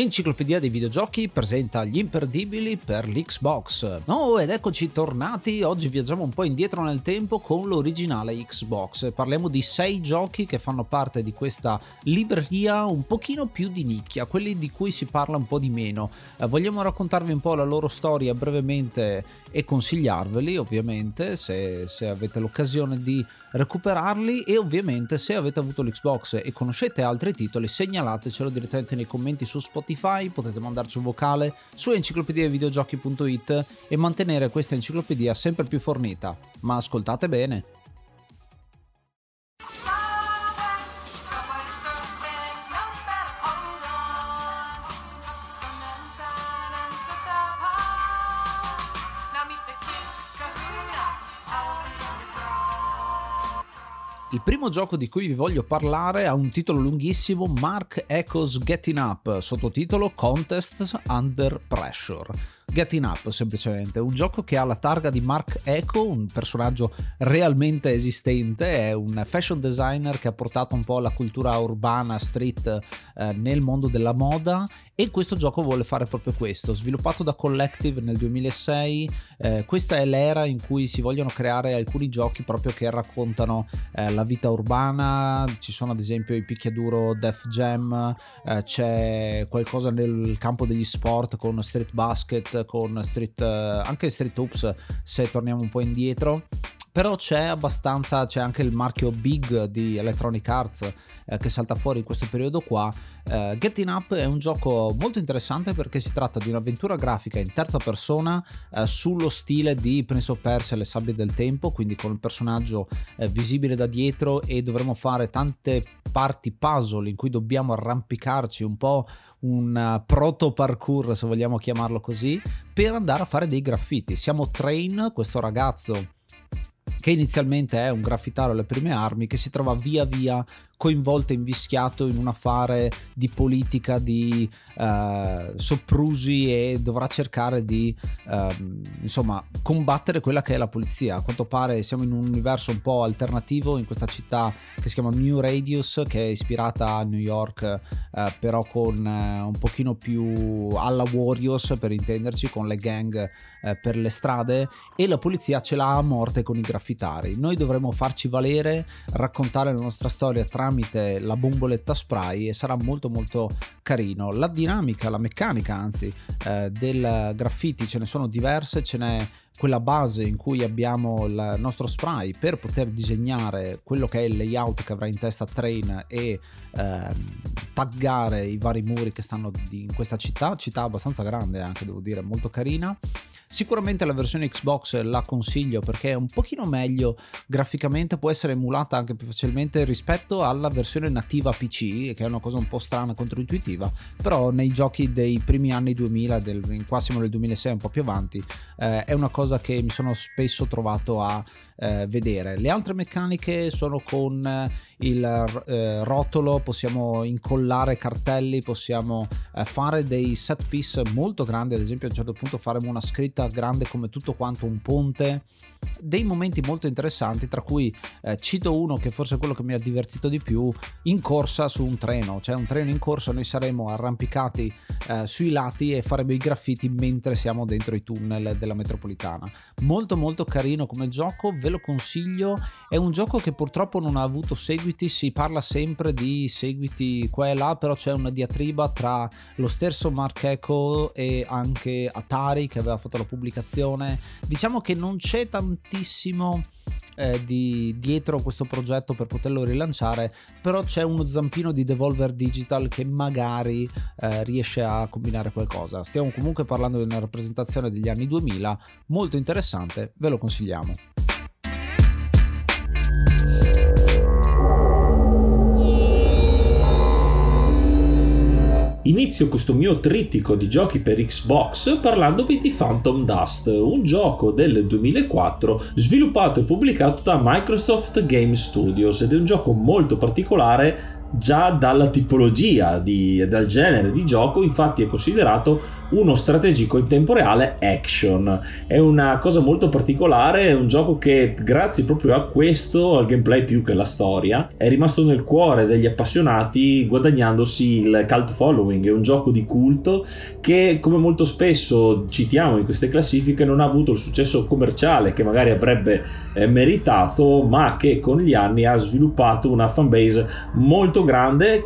Enciclopedia dei videogiochi presenta gli imperdibili per l'Xbox. Oh, ed eccoci tornati. Oggi viaggiamo un po' indietro nel tempo con l'originale Xbox. Parliamo di sei giochi che fanno parte di questa libreria un pochino più di nicchia, quelli di cui si parla un po' di meno. Eh, vogliamo raccontarvi un po' la loro storia brevemente e consigliarveli, ovviamente, se, se avete l'occasione di recuperarli e ovviamente se avete avuto l'Xbox e conoscete altri titoli segnalatecelo direttamente nei commenti su Spotify, potete mandarci un vocale su enciclopediavideogiochi.it e mantenere questa enciclopedia sempre più fornita. Ma ascoltate bene. Primo gioco di cui vi voglio parlare ha un titolo lunghissimo, Mark Echoes Getting Up, sottotitolo Contests Under Pressure. Getting Up semplicemente, un gioco che ha la targa di Mark Echo, un personaggio realmente esistente, è un fashion designer che ha portato un po' la cultura urbana street eh, nel mondo della moda e questo gioco vuole fare proprio questo, sviluppato da Collective nel 2006, eh, questa è l'era in cui si vogliono creare alcuni giochi proprio che raccontano eh, la vita urbana, ci sono ad esempio i picchiaduro Def Jam, eh, c'è qualcosa nel campo degli sport con Street Basket, con Street, eh, anche Street Hoops se torniamo un po' indietro però c'è abbastanza, c'è anche il marchio Big di Electronic Arts eh, che salta fuori in questo periodo qua. Eh, Getting Up è un gioco molto interessante perché si tratta di un'avventura grafica in terza persona eh, sullo stile di Prince of Persia e le sabbie del tempo, quindi con il personaggio eh, visibile da dietro e dovremo fare tante parti puzzle in cui dobbiamo arrampicarci un po' un uh, proto parkour se vogliamo chiamarlo così per andare a fare dei graffiti siamo Train questo ragazzo che inizialmente è un graffitario alle prime armi che si trova via via coinvolto e invischiato in un affare di politica, di uh, soprusi e dovrà cercare di uh, insomma combattere quella che è la polizia. A quanto pare siamo in un universo un po' alternativo in questa città che si chiama New Radius, che è ispirata a New York, uh, però con un pochino più alla Warriors per intenderci, con le gang per le strade e la polizia ce l'ha a morte con i graffitari. Noi dovremo farci valere, raccontare la nostra storia tramite tramite la bomboletta spray e sarà molto molto carino. La dinamica, la meccanica anzi eh, del graffiti ce ne sono diverse, ce n'è quella base in cui abbiamo il nostro spray per poter disegnare quello che è il layout che avrà in testa Train e eh, taggare i vari muri che stanno in questa città, città abbastanza grande anche devo dire, molto carina. Sicuramente la versione Xbox la consiglio perché è un pochino meglio graficamente, può essere emulata anche più facilmente rispetto alla versione nativa PC, che è una cosa un po' strana, controintuitiva, però nei giochi dei primi anni 2000, del, qua siamo nel 2006, un po' più avanti, eh, è una cosa che mi sono spesso trovato a eh, vedere. Le altre meccaniche sono con eh, il eh, rotolo, possiamo incollare cartelli, possiamo eh, fare dei set piece molto grandi, ad esempio a un certo punto faremo una scritta grande come tutto quanto un ponte dei momenti molto interessanti, tra cui eh, cito uno che forse è quello che mi ha divertito di più, in corsa su un treno, cioè un treno in corsa, noi saremo arrampicati eh, sui lati e faremo i graffiti mentre siamo dentro i tunnel della metropolitana. Molto molto carino come gioco, ve lo consiglio, è un gioco che purtroppo non ha avuto seguiti, si parla sempre di seguiti qua e là, però c'è una diatriba tra lo stesso Mark Echo e anche Atari che aveva fatto la pubblicazione. Diciamo che non c'è tanto tantissimo eh, di, dietro questo progetto per poterlo rilanciare, però c'è uno zampino di Devolver Digital che magari eh, riesce a combinare qualcosa. Stiamo comunque parlando di una rappresentazione degli anni 2000 molto interessante, ve lo consigliamo. Inizio questo mio trittico di giochi per Xbox parlandovi di Phantom Dust, un gioco del 2004 sviluppato e pubblicato da Microsoft Game Studios ed è un gioco molto particolare già dalla tipologia di, dal genere di gioco infatti è considerato uno strategico in tempo reale action. È una cosa molto particolare è un gioco che grazie proprio a questo al gameplay più che alla storia è rimasto nel cuore degli appassionati guadagnandosi il cult following. È un gioco di culto che come molto spesso citiamo in queste classifiche non ha avuto il successo commerciale che magari avrebbe eh, meritato ma che con gli anni ha sviluppato una fanbase molto molto grande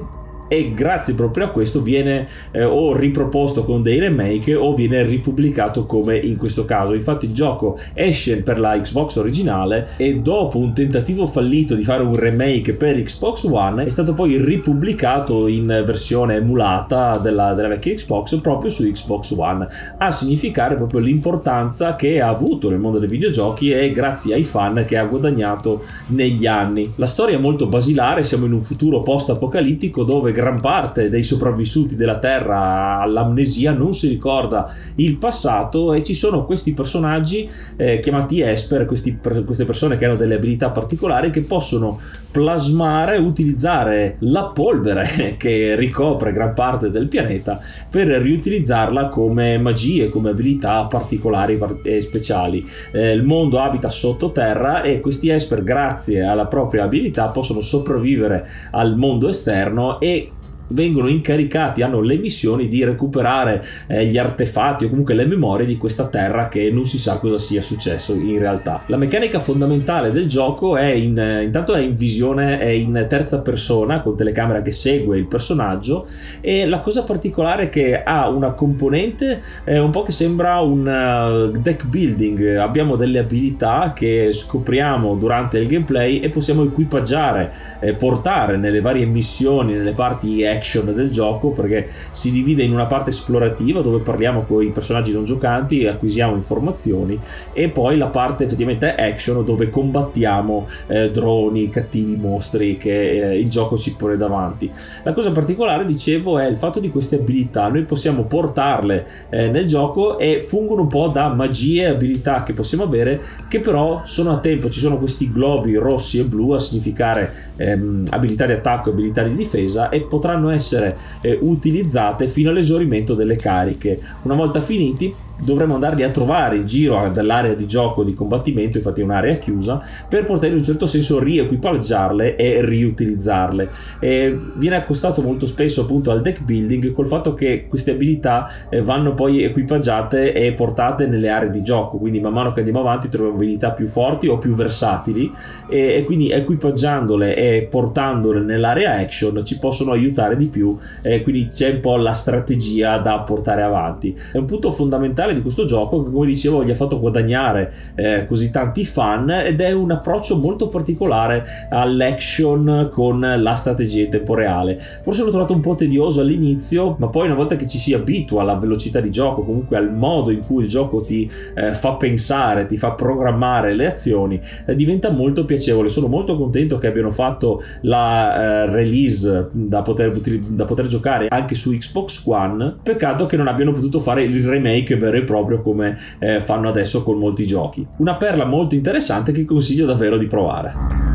e grazie proprio a questo viene eh, o riproposto con dei remake o viene ripubblicato come in questo caso. Infatti il gioco esce per la Xbox originale e dopo un tentativo fallito di fare un remake per Xbox One è stato poi ripubblicato in versione emulata della, della vecchia Xbox proprio su Xbox One a significare proprio l'importanza che ha avuto nel mondo dei videogiochi e grazie ai fan che ha guadagnato negli anni. La storia è molto basilare, siamo in un futuro post-apocalittico dove gran parte dei sopravvissuti della Terra all'amnesia non si ricorda il passato e ci sono questi personaggi eh, chiamati Esper, questi, queste persone che hanno delle abilità particolari che possono plasmare, utilizzare la polvere che ricopre gran parte del pianeta per riutilizzarla come magie, come abilità particolari e speciali. Eh, il mondo abita sottoterra e questi Esper grazie alla propria abilità possono sopravvivere al mondo esterno e vengono incaricati, hanno le missioni di recuperare eh, gli artefatti o comunque le memorie di questa terra che non si sa cosa sia successo in realtà. La meccanica fondamentale del gioco è in, eh, intanto è in visione, è in terza persona con telecamera che segue il personaggio e la cosa particolare è che ha una componente eh, un po' che sembra un uh, deck building, abbiamo delle abilità che scopriamo durante il gameplay e possiamo equipaggiare, eh, portare nelle varie missioni, nelle parti action del gioco perché si divide in una parte esplorativa dove parliamo con i personaggi non giocanti e acquisiamo informazioni e poi la parte effettivamente action dove combattiamo eh, droni, cattivi mostri che eh, il gioco ci pone davanti. La cosa particolare dicevo è il fatto di queste abilità, noi possiamo portarle eh, nel gioco e fungono un po' da magie e abilità che possiamo avere che però sono a tempo, ci sono questi globi rossi e blu a significare ehm, abilità di attacco e abilità di difesa e potranno essere eh, utilizzate fino all'esaurimento delle cariche. Una volta finiti dovremo andarli a trovare in giro dall'area di gioco di combattimento, infatti è un'area chiusa, per poter in un certo senso riequipaggiarle e riutilizzarle. E viene accostato molto spesso appunto al deck building col fatto che queste abilità eh, vanno poi equipaggiate e portate nelle aree di gioco, quindi man mano che andiamo avanti troviamo abilità più forti o più versatili e, e quindi equipaggiandole e portandole nell'area action ci possono aiutare di più e quindi c'è un po' la strategia da portare avanti. È un punto fondamentale fondamentale di questo gioco che come dicevo gli ha fatto guadagnare eh, così tanti fan ed è un approccio molto particolare all'action con la strategia in tempo reale. Forse l'ho trovato un po' tedioso all'inizio ma poi una volta che ci si abitua alla velocità di gioco comunque al modo in cui il gioco ti eh, fa pensare ti fa programmare le azioni eh, diventa molto piacevole. Sono molto contento che abbiano fatto la eh, release da poter, da poter giocare anche su Xbox One. Peccato che non abbiano potuto fare il remake vero e proprio come eh, fanno adesso con molti giochi. Una perla molto interessante che consiglio davvero di provare.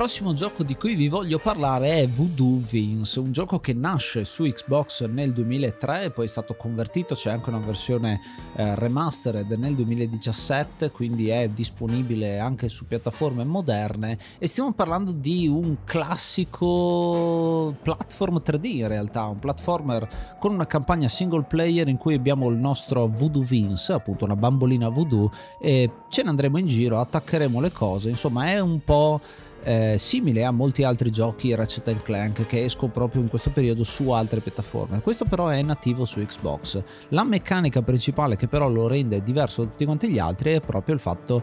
Prossimo gioco di cui vi voglio parlare è Voodoo Vince, un gioco che nasce su Xbox nel 2003 e poi è stato convertito, c'è anche una versione eh, remastered nel 2017, quindi è disponibile anche su piattaforme moderne e stiamo parlando di un classico platform 3D in realtà, un platformer con una campagna single player in cui abbiamo il nostro Voodoo Vince, appunto una bambolina voodoo e ce ne andremo in giro, attaccheremo le cose, insomma è un po' eh, simile a molti altri giochi Ratchet Clank che escono proprio in questo periodo su altre piattaforme. Questo però è nativo su Xbox. La meccanica principale che però lo rende diverso da tutti quanti gli altri è proprio il fatto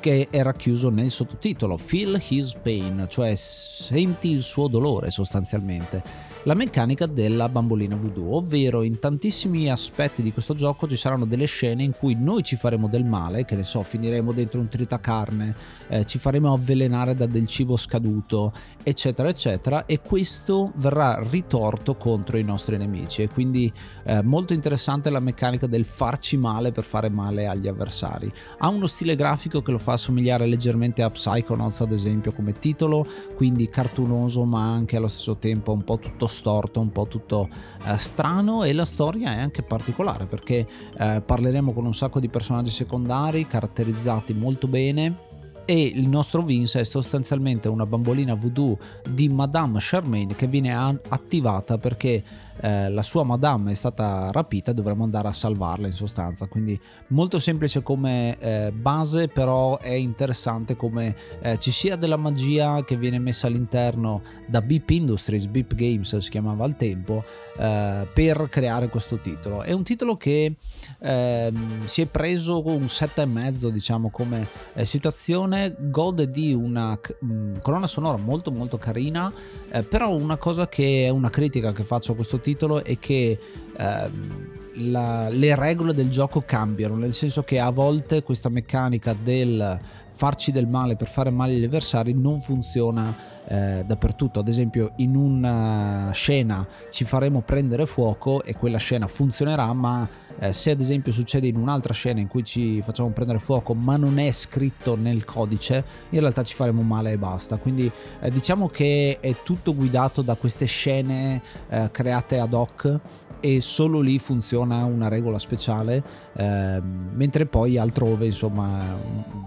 che è racchiuso nel sottotitolo Feel His Pain, cioè senti il suo dolore sostanzialmente la meccanica della bambolina voodoo, ovvero in tantissimi aspetti di questo gioco ci saranno delle scene in cui noi ci faremo del male, che ne so, finiremo dentro un tritacarne, eh, ci faremo avvelenare da del cibo scaduto, eccetera, eccetera, e questo verrà ritorto contro i nostri nemici. E quindi eh, molto interessante la meccanica del farci male per fare male agli avversari. Ha uno stile grafico che lo fa assomigliare leggermente a Psychonauts, ad esempio, come titolo, quindi cartunoso, ma anche allo stesso tempo un po' tutto storto, un po' tutto eh, strano e la storia è anche particolare perché eh, parleremo con un sacco di personaggi secondari caratterizzati molto bene e il nostro Vince è sostanzialmente una bambolina voodoo di Madame Charmaine che viene attivata perché eh, la sua madame è stata rapita e dovremmo andare a salvarla in sostanza. Quindi molto semplice come eh, base, però è interessante come eh, ci sia della magia che viene messa all'interno da Beep Industries, Beep Games si chiamava al tempo, eh, per creare questo titolo. È un titolo che ehm, si è preso un 7,5 diciamo come eh, situazione, gode di una mh, mm, colonna sonora molto molto carina, però una cosa che è una critica che faccio a questo titolo è che ehm, la, le regole del gioco cambiano, nel senso che a volte questa meccanica del farci del male per fare male agli avversari non funziona eh, dappertutto. Ad esempio, in una scena ci faremo prendere fuoco e quella scena funzionerà, ma eh, se ad esempio succede in un'altra scena in cui ci facciamo prendere fuoco, ma non è scritto nel codice, in realtà ci faremo male e basta. Quindi eh, diciamo che è tutto guidato da queste scene eh, create ad hoc e solo lì funziona una regola speciale, eh, mentre poi altrove insomma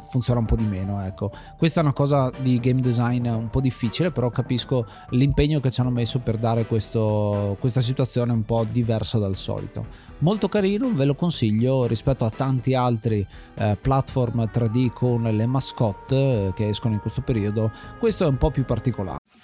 funziona un po' di meno. Ecco. Questa è una cosa di game design un po' difficile, però capisco l'impegno che ci hanno messo per dare questo, questa situazione un po' diversa dal solito molto carino, ve lo consiglio rispetto a tanti altri eh, platform 3D con le mascotte eh, che escono in questo periodo, questo è un po' più particolare.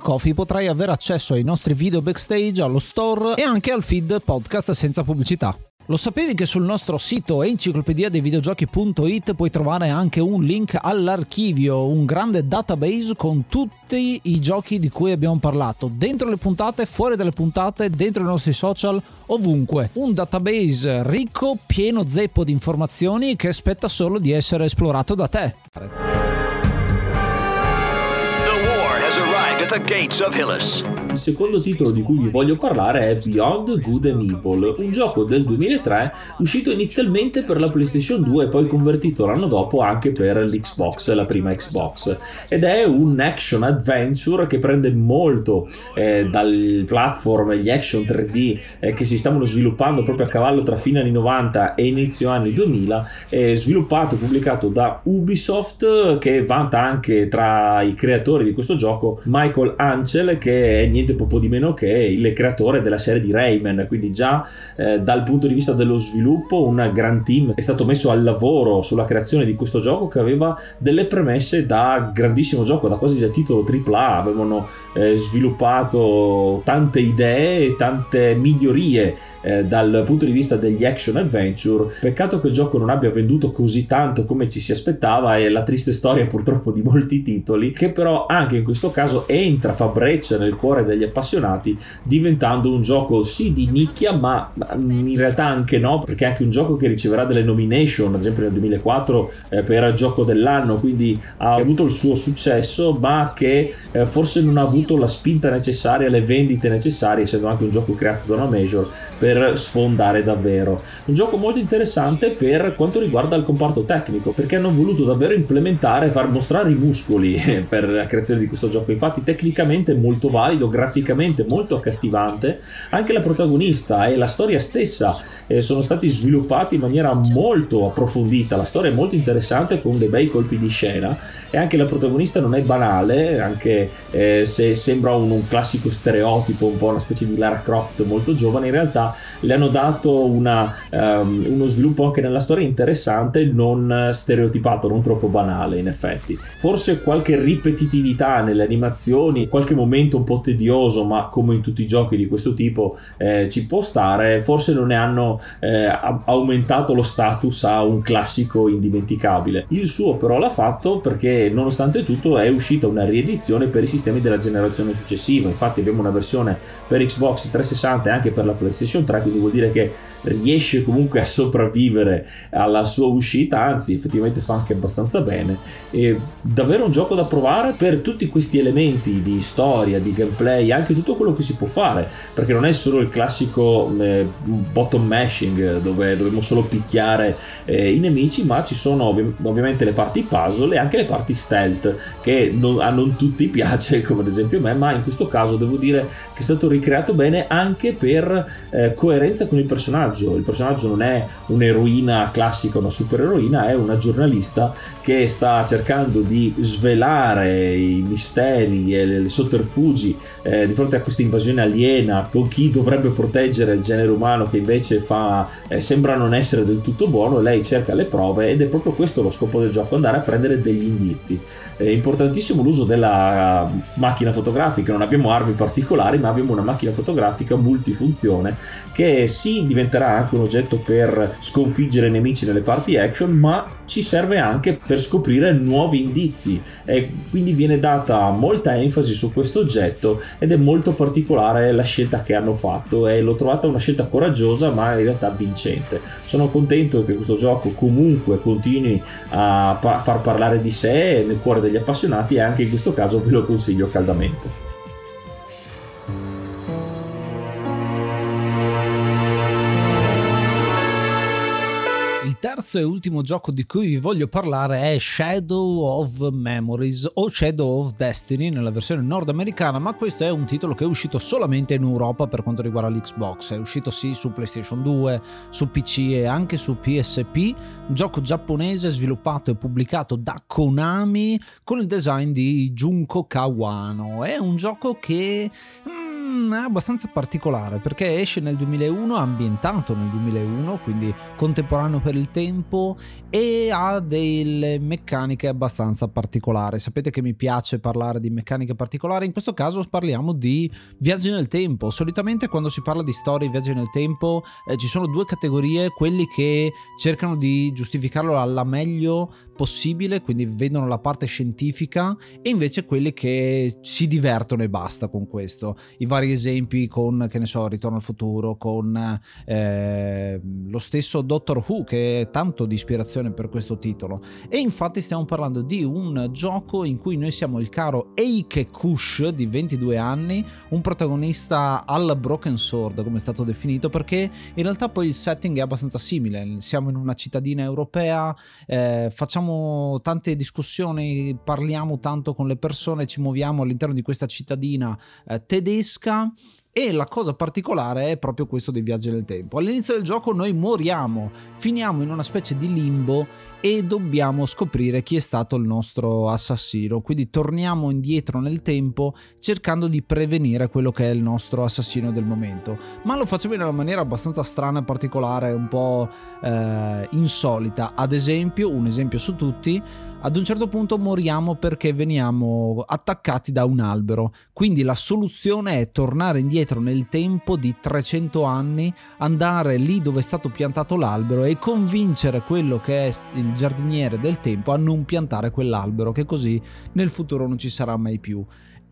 Coffee potrai avere accesso ai nostri video backstage, allo store e anche al feed podcast senza pubblicità. Lo sapevi che sul nostro sito enciclopedia dei videogiochi.it puoi trovare anche un link all'archivio, un grande database con tutti i giochi di cui abbiamo parlato, dentro le puntate, fuori dalle puntate, dentro i nostri social, ovunque. Un database ricco, pieno zeppo di informazioni che aspetta solo di essere esplorato da te. The gates of Hillis. Il secondo titolo di cui vi voglio parlare è Beyond Good and Evil, un gioco del 2003 uscito inizialmente per la PlayStation 2 e poi convertito l'anno dopo anche per l'Xbox, la prima Xbox. Ed è un action adventure che prende molto eh, dal platform, gli action 3D eh, che si stavano sviluppando proprio a cavallo tra fine anni 90 e inizio anni 2000, eh, sviluppato e pubblicato da Ubisoft che vanta anche tra i creatori di questo gioco Mike Michael Ancel che è niente po' di meno che il creatore della serie di Rayman, quindi già eh, dal punto di vista dello sviluppo un gran team. È stato messo al lavoro sulla creazione di questo gioco che aveva delle premesse da grandissimo gioco, da quasi da titolo AAA, avevano eh, sviluppato tante idee e tante migliorie eh, dal punto di vista degli action adventure. Peccato che il gioco non abbia venduto così tanto come ci si aspettava e la triste storia purtroppo di molti titoli che però anche in questo caso entra, fa breccia nel cuore degli appassionati diventando un gioco sì di nicchia ma in realtà anche no perché è anche un gioco che riceverà delle nomination ad esempio nel 2004 eh, per gioco dell'anno quindi ha avuto il suo successo ma che eh, forse non ha avuto la spinta necessaria le vendite necessarie essendo anche un gioco creato da una major per sfondare davvero. Un gioco molto interessante per quanto riguarda il comparto tecnico perché hanno voluto davvero implementare far mostrare i muscoli per la creazione di questo gioco. Infatti tecnicamente molto valido graficamente molto accattivante. Anche la protagonista e la storia stessa eh, sono stati sviluppati in maniera molto approfondita. La storia è molto interessante con dei bei colpi di scena. E anche la protagonista non è banale anche eh, se sembra un, un, classico stereotipo un po' una specie di Lara Croft molto giovane in realtà le hanno dato una, um, uno sviluppo anche nella storia interessante non stereotipato non troppo banale in effetti. Forse qualche ripetitività nelle animazioni qualche momento un po' tedioso ma come in tutti i giochi di questo tipo eh, ci può stare. Forse non ne hanno eh, aumentato lo status a un classico indimenticabile. Il suo però l'ha fatto perché nonostante tutto è uscita una riedizione per i sistemi della generazione successiva. Infatti abbiamo una versione per Xbox 360 e anche per la PlayStation 3 quindi vuol dire che riesce comunque a sopravvivere alla sua uscita anzi effettivamente fa anche abbastanza bene. E davvero un gioco da provare per tutti questi elementi di storia di gameplay anche tutto quello che si può fare perché non è solo il classico eh, bottom mashing dove dobbiamo solo picchiare eh, i nemici ma ci sono ov- ovviamente le parti puzzle e anche le parti stealth che non, a non tutti piace come ad esempio a me ma in questo caso devo dire che è stato ricreato bene anche per eh, coerenza con il personaggio il personaggio non è un'eroina classica una supereroina è una giornalista che sta cercando di svelare i misteri e le sotterfugi eh, di fronte a questa invasione aliena con chi dovrebbe proteggere il genere umano che invece fa, eh, sembra non essere del tutto buono lei cerca le prove ed è proprio questo lo scopo del gioco andare a prendere degli indizi. È importantissimo l'uso della macchina fotografica. Non abbiamo armi particolari ma abbiamo una macchina fotografica multifunzione che sì diventerà anche un oggetto per sconfiggere nemici nelle parti action ma ci serve anche per scoprire nuovi indizi. E quindi viene data molta enfasi su questo oggetto ed è molto particolare la scelta che hanno fatto. E l'ho trovata una scelta coraggiosa ma in realtà vincente. Sono contento che questo gioco comunque continui a far parlare di sé nel cuore degli appassionati e anche in questo caso ve lo consiglio caldamente terzo e ultimo gioco di cui vi voglio parlare è Shadow of Memories o Shadow of Destiny nella versione nordamericana, ma questo è un titolo che è uscito solamente in Europa per quanto riguarda l'Xbox. È uscito sì su PlayStation 2, su PC e anche su PSP. Gioco giapponese sviluppato e pubblicato da Konami con il design di Junko Kawano. È un gioco che Mm, abbastanza particolare perché esce nel 2001, ambientato nel 2001, quindi contemporaneo per il tempo e ha delle meccaniche abbastanza particolari. Sapete che mi piace parlare di meccaniche particolari, in questo caso parliamo di viaggi nel tempo. Solitamente quando si parla di storie viaggi nel tempo eh, ci sono due categorie, quelli che cercano di giustificarlo alla meglio possibile, quindi vedono la parte scientifica e invece quelli che si divertono e basta con questo. I vari esempi con, che ne so, Ritorno al futuro, con eh, lo stesso Doctor Who che è tanto di ispirazione per questo titolo. E infatti stiamo parlando di un gioco in cui noi siamo il caro Eike Kush di 22 anni, un protagonista al Broken Sword come è stato definito, perché in realtà poi il setting è abbastanza simile. Siamo in una cittadina europea, eh, facciamo tante discussioni, parliamo tanto con le persone, ci muoviamo all'interno di questa cittadina eh, tedesca e la cosa particolare è proprio questo dei viaggi nel tempo. All'inizio del gioco noi moriamo, finiamo in una specie di limbo e dobbiamo scoprire chi è stato il nostro assassino. Quindi torniamo indietro nel tempo cercando di prevenire quello che è il nostro assassino del momento. Ma lo facciamo in una maniera abbastanza strana e particolare, un po' eh, insolita. Ad esempio, un esempio su tutti, ad un certo punto moriamo perché veniamo attaccati da un albero. Quindi la soluzione è tornare indietro nel tempo di 300 anni, andare lì dove è stato piantato l'albero e convincere quello che è il giardiniere del tempo a non piantare quell'albero, che così nel futuro non ci sarà mai più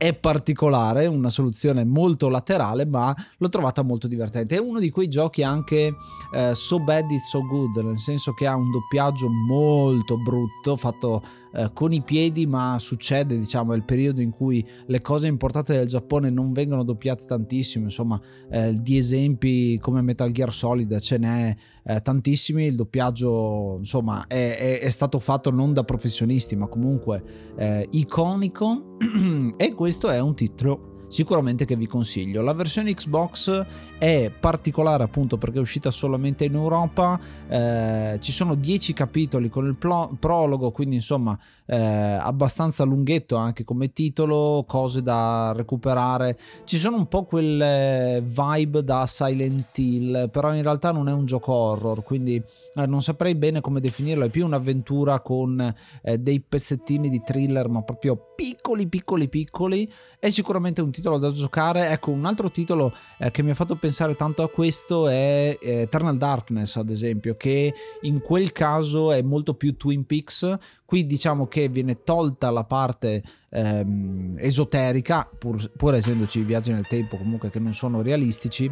è particolare, una soluzione molto laterale, ma l'ho trovata molto divertente. È uno di quei giochi anche eh, so bad it's so good, nel senso che ha un doppiaggio molto brutto, fatto eh, con i piedi, ma succede, diciamo, è il periodo in cui le cose importate dal Giappone non vengono doppiate tantissimo, insomma, eh, di esempi come Metal Gear Solid ce n'è eh, tantissimi, il doppiaggio, insomma, è, è, è, stato fatto non da professionisti, ma comunque eh, iconico e questo è un titolo sicuramente che vi consiglio. La versione Xbox è particolare appunto perché è uscita solamente in Europa, eh, ci sono 10 capitoli con il plo- prologo, quindi insomma eh, abbastanza lunghetto anche come titolo, cose da recuperare, ci sono un po' quelle vibe da Silent Hill, però in realtà non è un gioco horror, quindi eh, non saprei bene come definirlo, è più un'avventura con eh, dei pezzettini di thriller, ma proprio piccoli, piccoli, piccoli. È sicuramente un titolo da giocare. Ecco, un altro titolo eh, che mi ha fatto pensare tanto a questo è eh, Eternal Darkness, ad esempio, che in quel caso è molto più Twin Peaks. Qui diciamo che viene tolta la parte ehm, esoterica, pur, pur essendoci viaggi nel tempo comunque che non sono realistici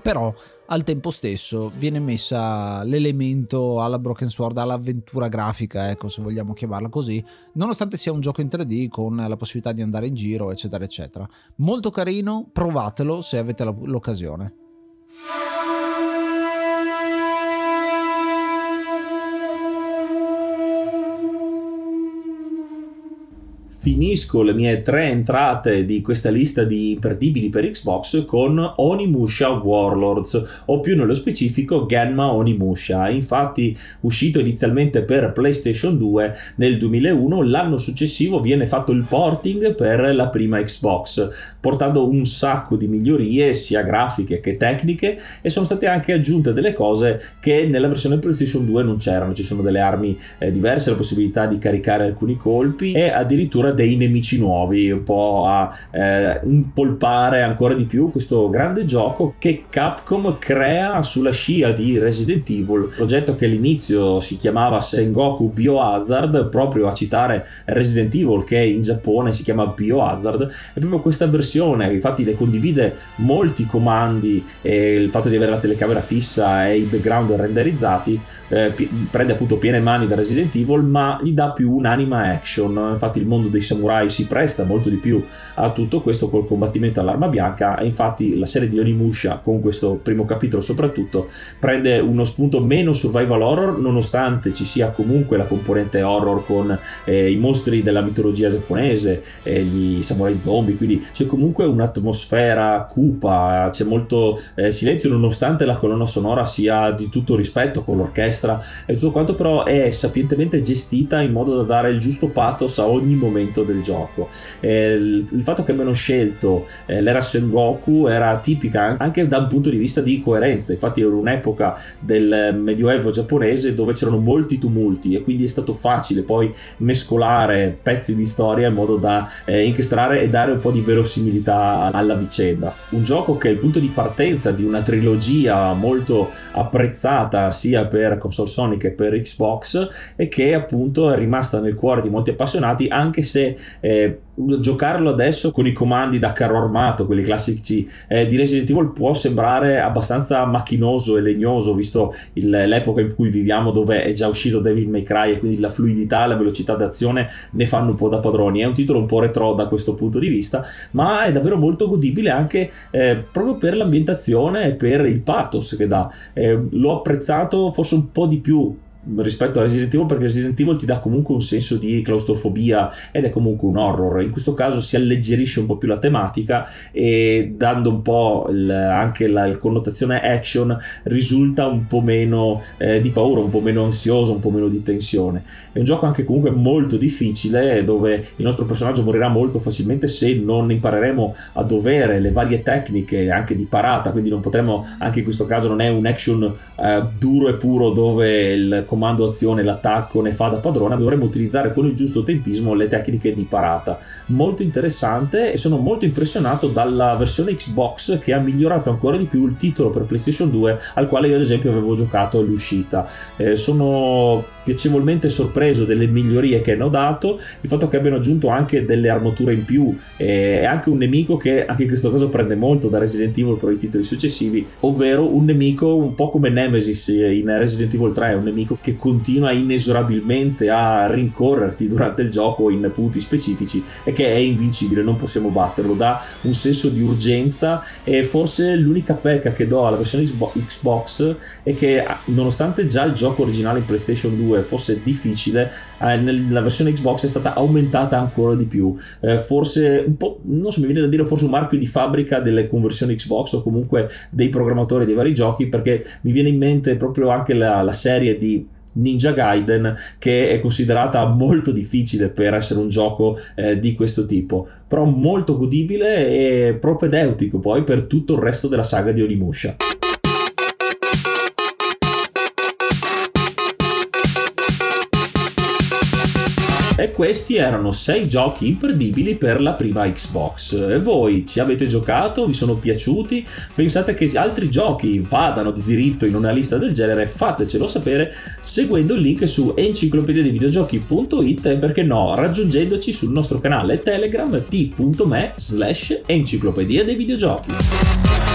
però al tempo stesso viene messa l'elemento alla Broken Sword, all'avventura grafica, ecco se vogliamo chiamarla così, nonostante sia un gioco in 3D con la possibilità di andare in giro, eccetera, eccetera. Molto carino, provatelo se avete l'occasione. Finisco le mie tre entrate di questa lista di imperdibili per Xbox con Onimusha Warlords o più nello specifico Genma Onimusha. Infatti uscito inizialmente per PlayStation 2 nel 2001 l'anno successivo viene fatto il porting per la prima Xbox portando un sacco di migliorie sia grafiche che tecniche e sono state anche aggiunte delle cose che nella versione PlayStation 2 non c'erano. Ci sono delle armi eh, diverse la possibilità di caricare alcuni colpi e addirittura dei nemici nuovi, un po' a eh, impolpare ancora di più questo grande gioco che Capcom crea sulla scia di Resident Evil, progetto che all'inizio si chiamava Sengoku Biohazard, proprio a citare Resident Evil che in Giappone si chiama Biohazard, e proprio questa versione, infatti le condivide molti comandi e il fatto di avere la telecamera fissa e i background renderizzati, eh, prende appunto piene mani da Resident Evil, ma gli dà più un'anima action, infatti il mondo dei samurai si presta molto di più a tutto questo col combattimento all'arma bianca e infatti la serie di Onimusha con questo primo capitolo soprattutto prende uno spunto meno survival horror nonostante ci sia comunque la componente horror con eh, i mostri della mitologia giapponese e gli samurai zombie quindi c'è comunque un'atmosfera cupa c'è molto eh, silenzio nonostante la colonna sonora sia di tutto rispetto con l'orchestra e tutto quanto però è sapientemente gestita in modo da dare il giusto pathos a ogni momento momento del gioco. Eh, il, il, fatto che abbiano scelto eh, l'era Sengoku era tipica anche da un punto di vista di coerenza, infatti era un'epoca del medioevo giapponese dove c'erano molti tumulti e quindi è stato facile poi mescolare pezzi di storia in modo da eh, incastrare e dare un po' di verosimilità alla vicenda. Un gioco che è il punto di partenza di una trilogia molto apprezzata sia per console Sony che per Xbox e che appunto è rimasta nel cuore di molti appassionati anche se eh, giocarlo adesso con i comandi da carro armato, quelli classici eh, di Resident Evil, può sembrare abbastanza macchinoso e legnoso, visto il, l'epoca in cui viviamo, dove è già uscito Devil May Cry e quindi la fluidità la velocità d'azione ne fanno un po' da padroni. È un titolo un po' retro da questo punto di vista, ma è davvero molto godibile anche eh, proprio per l'ambientazione e per il pathos che dà. Eh, l'ho apprezzato forse un po' di più rispetto a Resident Evil perché Resident Evil ti dà comunque un senso di claustrofobia ed è comunque un horror. In questo caso si alleggerisce un po' più la tematica e dando un po' il, anche la connotazione action risulta un po' meno eh, di paura, un po' meno ansioso, un po' meno di tensione. È un gioco anche comunque molto difficile dove il nostro personaggio morirà molto facilmente se non impareremo a dovere le varie tecniche anche di parata, quindi non potremo, anche in questo caso non è un action eh, duro e puro dove il comando azione, l'attacco ne fa da padrona, dovremo utilizzare con il giusto tempismo le tecniche di parata. Molto interessante e sono molto impressionato dalla versione Xbox che ha migliorato ancora di più il titolo per PlayStation 2 al quale io ad esempio avevo giocato all'uscita. Eh, sono piacevolmente sorpreso delle migliorie che hanno dato, il fatto che abbiano aggiunto anche delle armature in più. E anche un nemico che anche in questo caso prende molto da Resident Evil per i titoli successivi, ovvero un nemico un po' come Nemesis in Resident Evil 3, un nemico che continua inesorabilmente a rincorrerti durante il gioco in punti specifici e che è invincibile, non possiamo batterlo, dà un senso di urgenza e forse l'unica pecca che do alla versione Xbox è che nonostante già il gioco originale in PlayStation 2 fosse difficile, eh, nella versione Xbox è stata aumentata ancora di più. Eh, forse un po', non so, mi viene da dire forse un marchio di fabbrica delle conversioni Xbox o comunque dei programmatori dei vari giochi, perché mi viene in mente proprio anche la, la serie di Ninja Gaiden che è considerata molto difficile per essere un gioco eh, di questo tipo però molto godibile e propedeutico poi per tutto il resto della saga di Onimusha Questi erano 6 giochi imperdibili per la prima Xbox. E voi ci avete giocato? Vi sono piaciuti? Pensate che altri giochi vadano di diritto in una lista del genere? Fatecelo sapere seguendo il link su enciclopediadivideogiochi.it e perché no, raggiungendoci sul nostro canale Telegram t.me slash enciclopedia dei videogiochi.